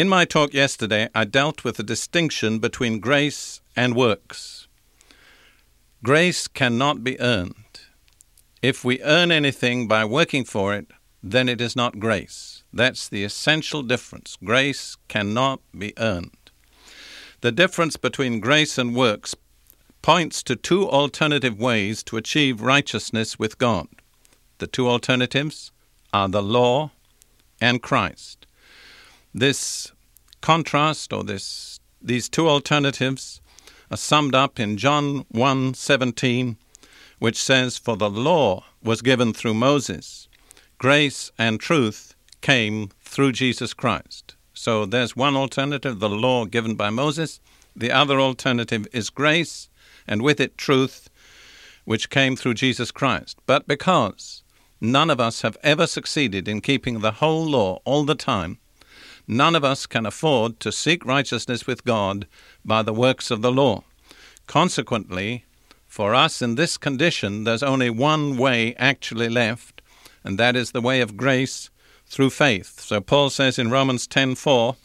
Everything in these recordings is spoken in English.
In my talk yesterday, I dealt with the distinction between grace and works. Grace cannot be earned. If we earn anything by working for it, then it is not grace. That's the essential difference. Grace cannot be earned. The difference between grace and works points to two alternative ways to achieve righteousness with God. The two alternatives are the law and Christ. This contrast or this these two alternatives are summed up in John 1:17 which says for the law was given through Moses grace and truth came through Jesus Christ. So there's one alternative the law given by Moses the other alternative is grace and with it truth which came through Jesus Christ. But because none of us have ever succeeded in keeping the whole law all the time None of us can afford to seek righteousness with God by the works of the law. Consequently, for us in this condition, there's only one way actually left, and that is the way of grace through faith. So Paul says in Romans 10:4,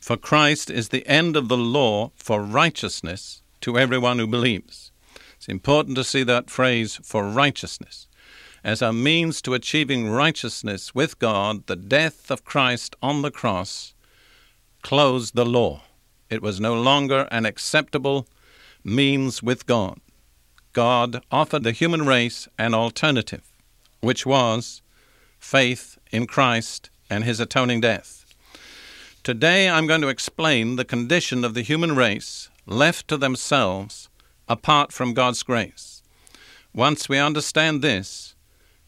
"For Christ is the end of the law for righteousness to everyone who believes." It's important to see that phrase for righteousness as a means to achieving righteousness with God, the death of Christ on the cross closed the law. It was no longer an acceptable means with God. God offered the human race an alternative, which was faith in Christ and his atoning death. Today I'm going to explain the condition of the human race left to themselves apart from God's grace. Once we understand this,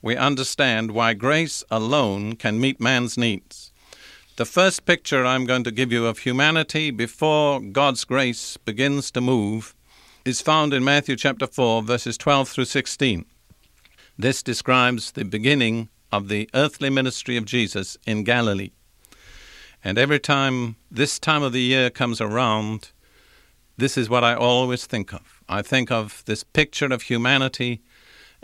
we understand why grace alone can meet man's needs. The first picture I'm going to give you of humanity before God's grace begins to move is found in Matthew chapter 4, verses 12 through 16. This describes the beginning of the earthly ministry of Jesus in Galilee. And every time this time of the year comes around, this is what I always think of. I think of this picture of humanity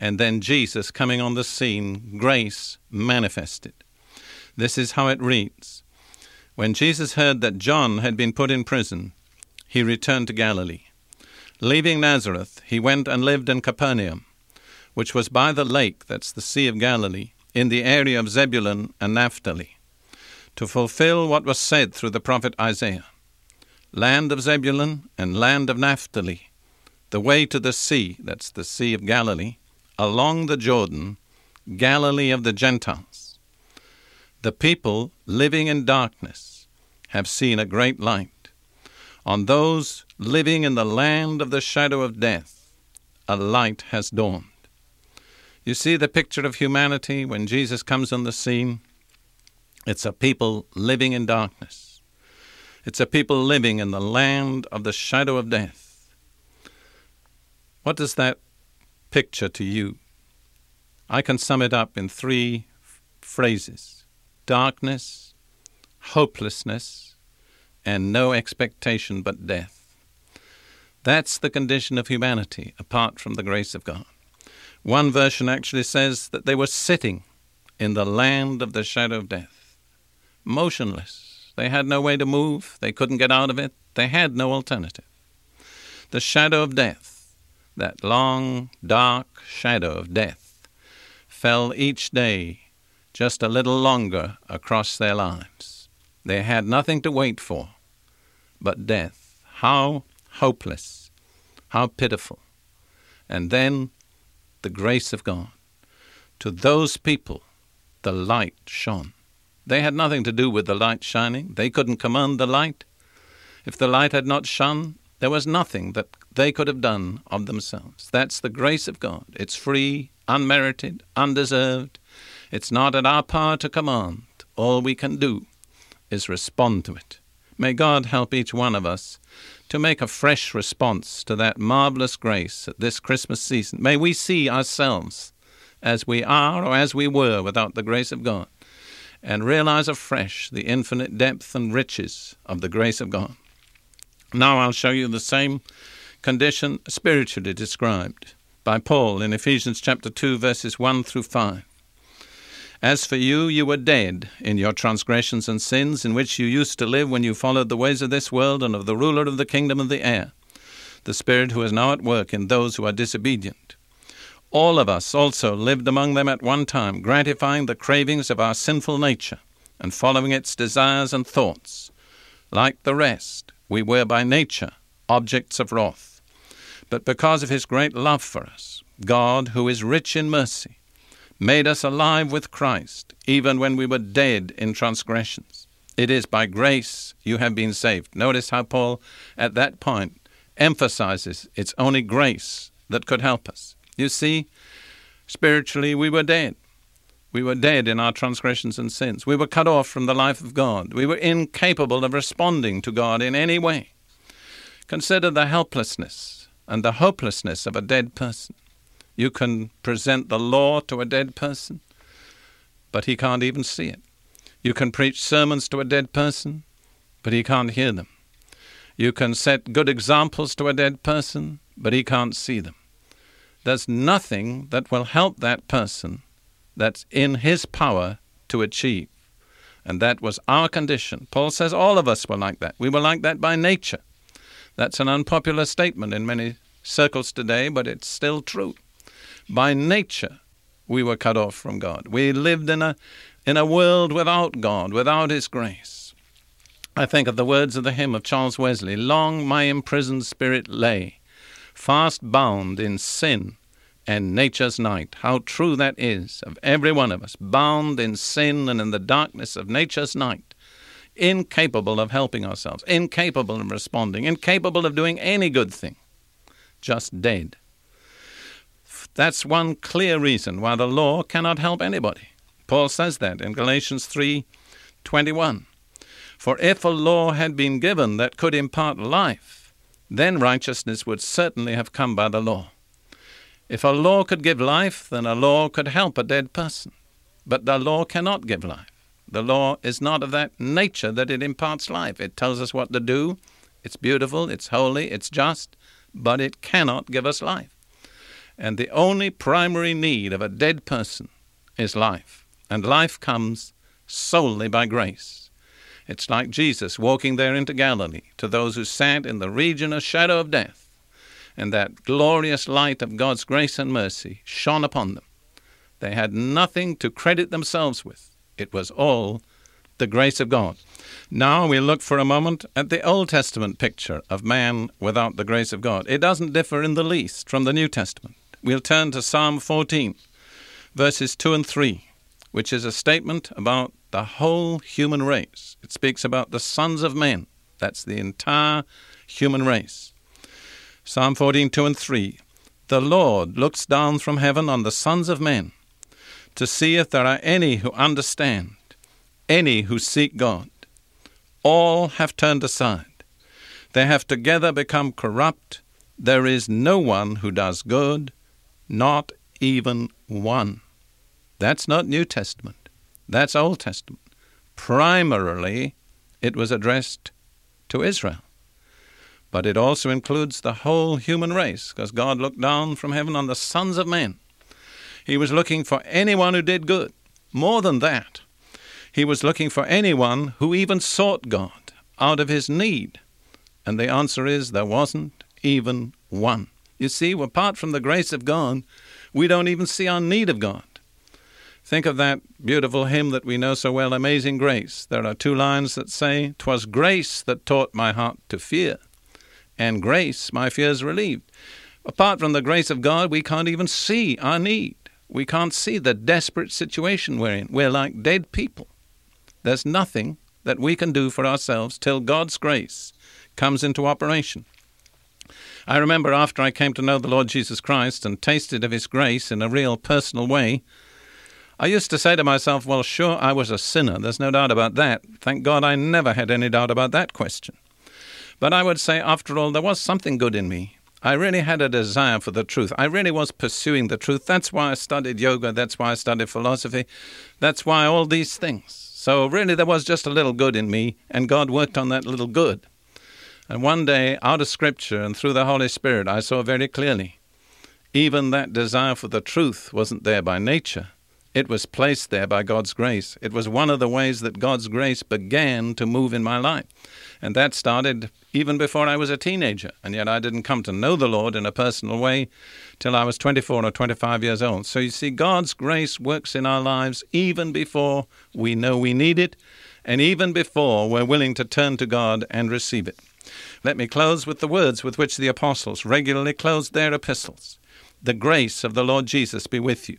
and then Jesus coming on the scene, grace manifested. This is how it reads When Jesus heard that John had been put in prison, he returned to Galilee. Leaving Nazareth, he went and lived in Capernaum, which was by the lake, that's the Sea of Galilee, in the area of Zebulun and Naphtali, to fulfill what was said through the prophet Isaiah Land of Zebulun and land of Naphtali, the way to the sea, that's the Sea of Galilee, along the Jordan, Galilee of the Gentiles. The people living in darkness have seen a great light. On those living in the land of the shadow of death, a light has dawned. You see the picture of humanity when Jesus comes on the scene? It's a people living in darkness. It's a people living in the land of the shadow of death. What does that picture to you? I can sum it up in three f- phrases darkness, hopelessness, and no expectation but death. That's the condition of humanity apart from the grace of God. One version actually says that they were sitting in the land of the shadow of death, motionless. They had no way to move, they couldn't get out of it, they had no alternative. The shadow of death that long, dark shadow of death fell each day just a little longer across their lives. They had nothing to wait for but death. How hopeless, how pitiful. And then the grace of God. To those people, the light shone. They had nothing to do with the light shining. They couldn't command the light. If the light had not shone, there was nothing that they could have done of themselves. That's the grace of God. It's free, unmerited, undeserved. It's not in our power to command. All we can do is respond to it. May God help each one of us to make a fresh response to that marvelous grace at this Christmas season. May we see ourselves as we are or as we were without the grace of God and realize afresh the infinite depth and riches of the grace of God. Now I'll show you the same condition spiritually described by Paul in Ephesians chapter 2 verses 1 through 5. As for you, you were dead in your transgressions and sins in which you used to live when you followed the ways of this world and of the ruler of the kingdom of the air, the Spirit who is now at work in those who are disobedient. All of us also lived among them at one time, gratifying the cravings of our sinful nature and following its desires and thoughts. Like the rest, we were by nature objects of wrath. But because of his great love for us, God, who is rich in mercy, made us alive with Christ, even when we were dead in transgressions. It is by grace you have been saved. Notice how Paul, at that point, emphasizes it's only grace that could help us. You see, spiritually, we were dead. We were dead in our transgressions and sins. We were cut off from the life of God. We were incapable of responding to God in any way. Consider the helplessness and the hopelessness of a dead person. You can present the law to a dead person, but he can't even see it. You can preach sermons to a dead person, but he can't hear them. You can set good examples to a dead person, but he can't see them. There's nothing that will help that person that's in his power to achieve. And that was our condition. Paul says all of us were like that. We were like that by nature. That's an unpopular statement in many circles today, but it's still true. By nature, we were cut off from God. We lived in a, in a world without God, without His grace. I think of the words of the hymn of Charles Wesley Long my imprisoned spirit lay, fast bound in sin and nature's night. How true that is of every one of us, bound in sin and in the darkness of nature's night, incapable of helping ourselves, incapable of responding, incapable of doing any good thing, just dead. That's one clear reason why the law cannot help anybody. Paul says that in Galatians 3:21. For if a law had been given that could impart life, then righteousness would certainly have come by the law. If a law could give life, then a law could help a dead person. But the law cannot give life. The law is not of that nature that it imparts life. It tells us what to do. It's beautiful, it's holy, it's just, but it cannot give us life. And the only primary need of a dead person is life. And life comes solely by grace. It's like Jesus walking there into Galilee to those who sat in the region of shadow of death, and that glorious light of God's grace and mercy shone upon them. They had nothing to credit themselves with. It was all the grace of God. Now we look for a moment at the Old Testament picture of man without the grace of God. It doesn't differ in the least from the New Testament we'll turn to Psalm 14, verses 2 and 3, which is a statement about the whole human race. It speaks about the sons of men. That's the entire human race. Psalm 14, 2 and 3. The Lord looks down from heaven on the sons of men to see if there are any who understand, any who seek God. All have turned aside. They have together become corrupt. There is no one who does good, not even one. That's not New Testament. That's Old Testament. Primarily, it was addressed to Israel. But it also includes the whole human race, because God looked down from heaven on the sons of men. He was looking for anyone who did good. More than that, he was looking for anyone who even sought God out of his need. And the answer is there wasn't even one. You see, apart from the grace of God, we don't even see our need of God. Think of that beautiful hymn that we know so well, Amazing Grace. There are two lines that say, "'Twas grace that taught my heart to fear, and grace my fears relieved. Apart from the grace of God, we can't even see our need. We can't see the desperate situation we're in. We're like dead people. There's nothing that we can do for ourselves till God's grace comes into operation. I remember after I came to know the Lord Jesus Christ and tasted of His grace in a real personal way, I used to say to myself, well, sure, I was a sinner. There's no doubt about that. Thank God I never had any doubt about that question. But I would say, after all, there was something good in me. I really had a desire for the truth. I really was pursuing the truth. That's why I studied yoga. That's why I studied philosophy. That's why all these things. So, really, there was just a little good in me, and God worked on that little good. And one day, out of Scripture and through the Holy Spirit, I saw very clearly even that desire for the truth wasn't there by nature. It was placed there by God's grace. It was one of the ways that God's grace began to move in my life. And that started even before I was a teenager. And yet I didn't come to know the Lord in a personal way till I was 24 or 25 years old. So you see, God's grace works in our lives even before we know we need it and even before we're willing to turn to God and receive it. Let me close with the words with which the apostles regularly closed their epistles. The grace of the Lord Jesus be with you.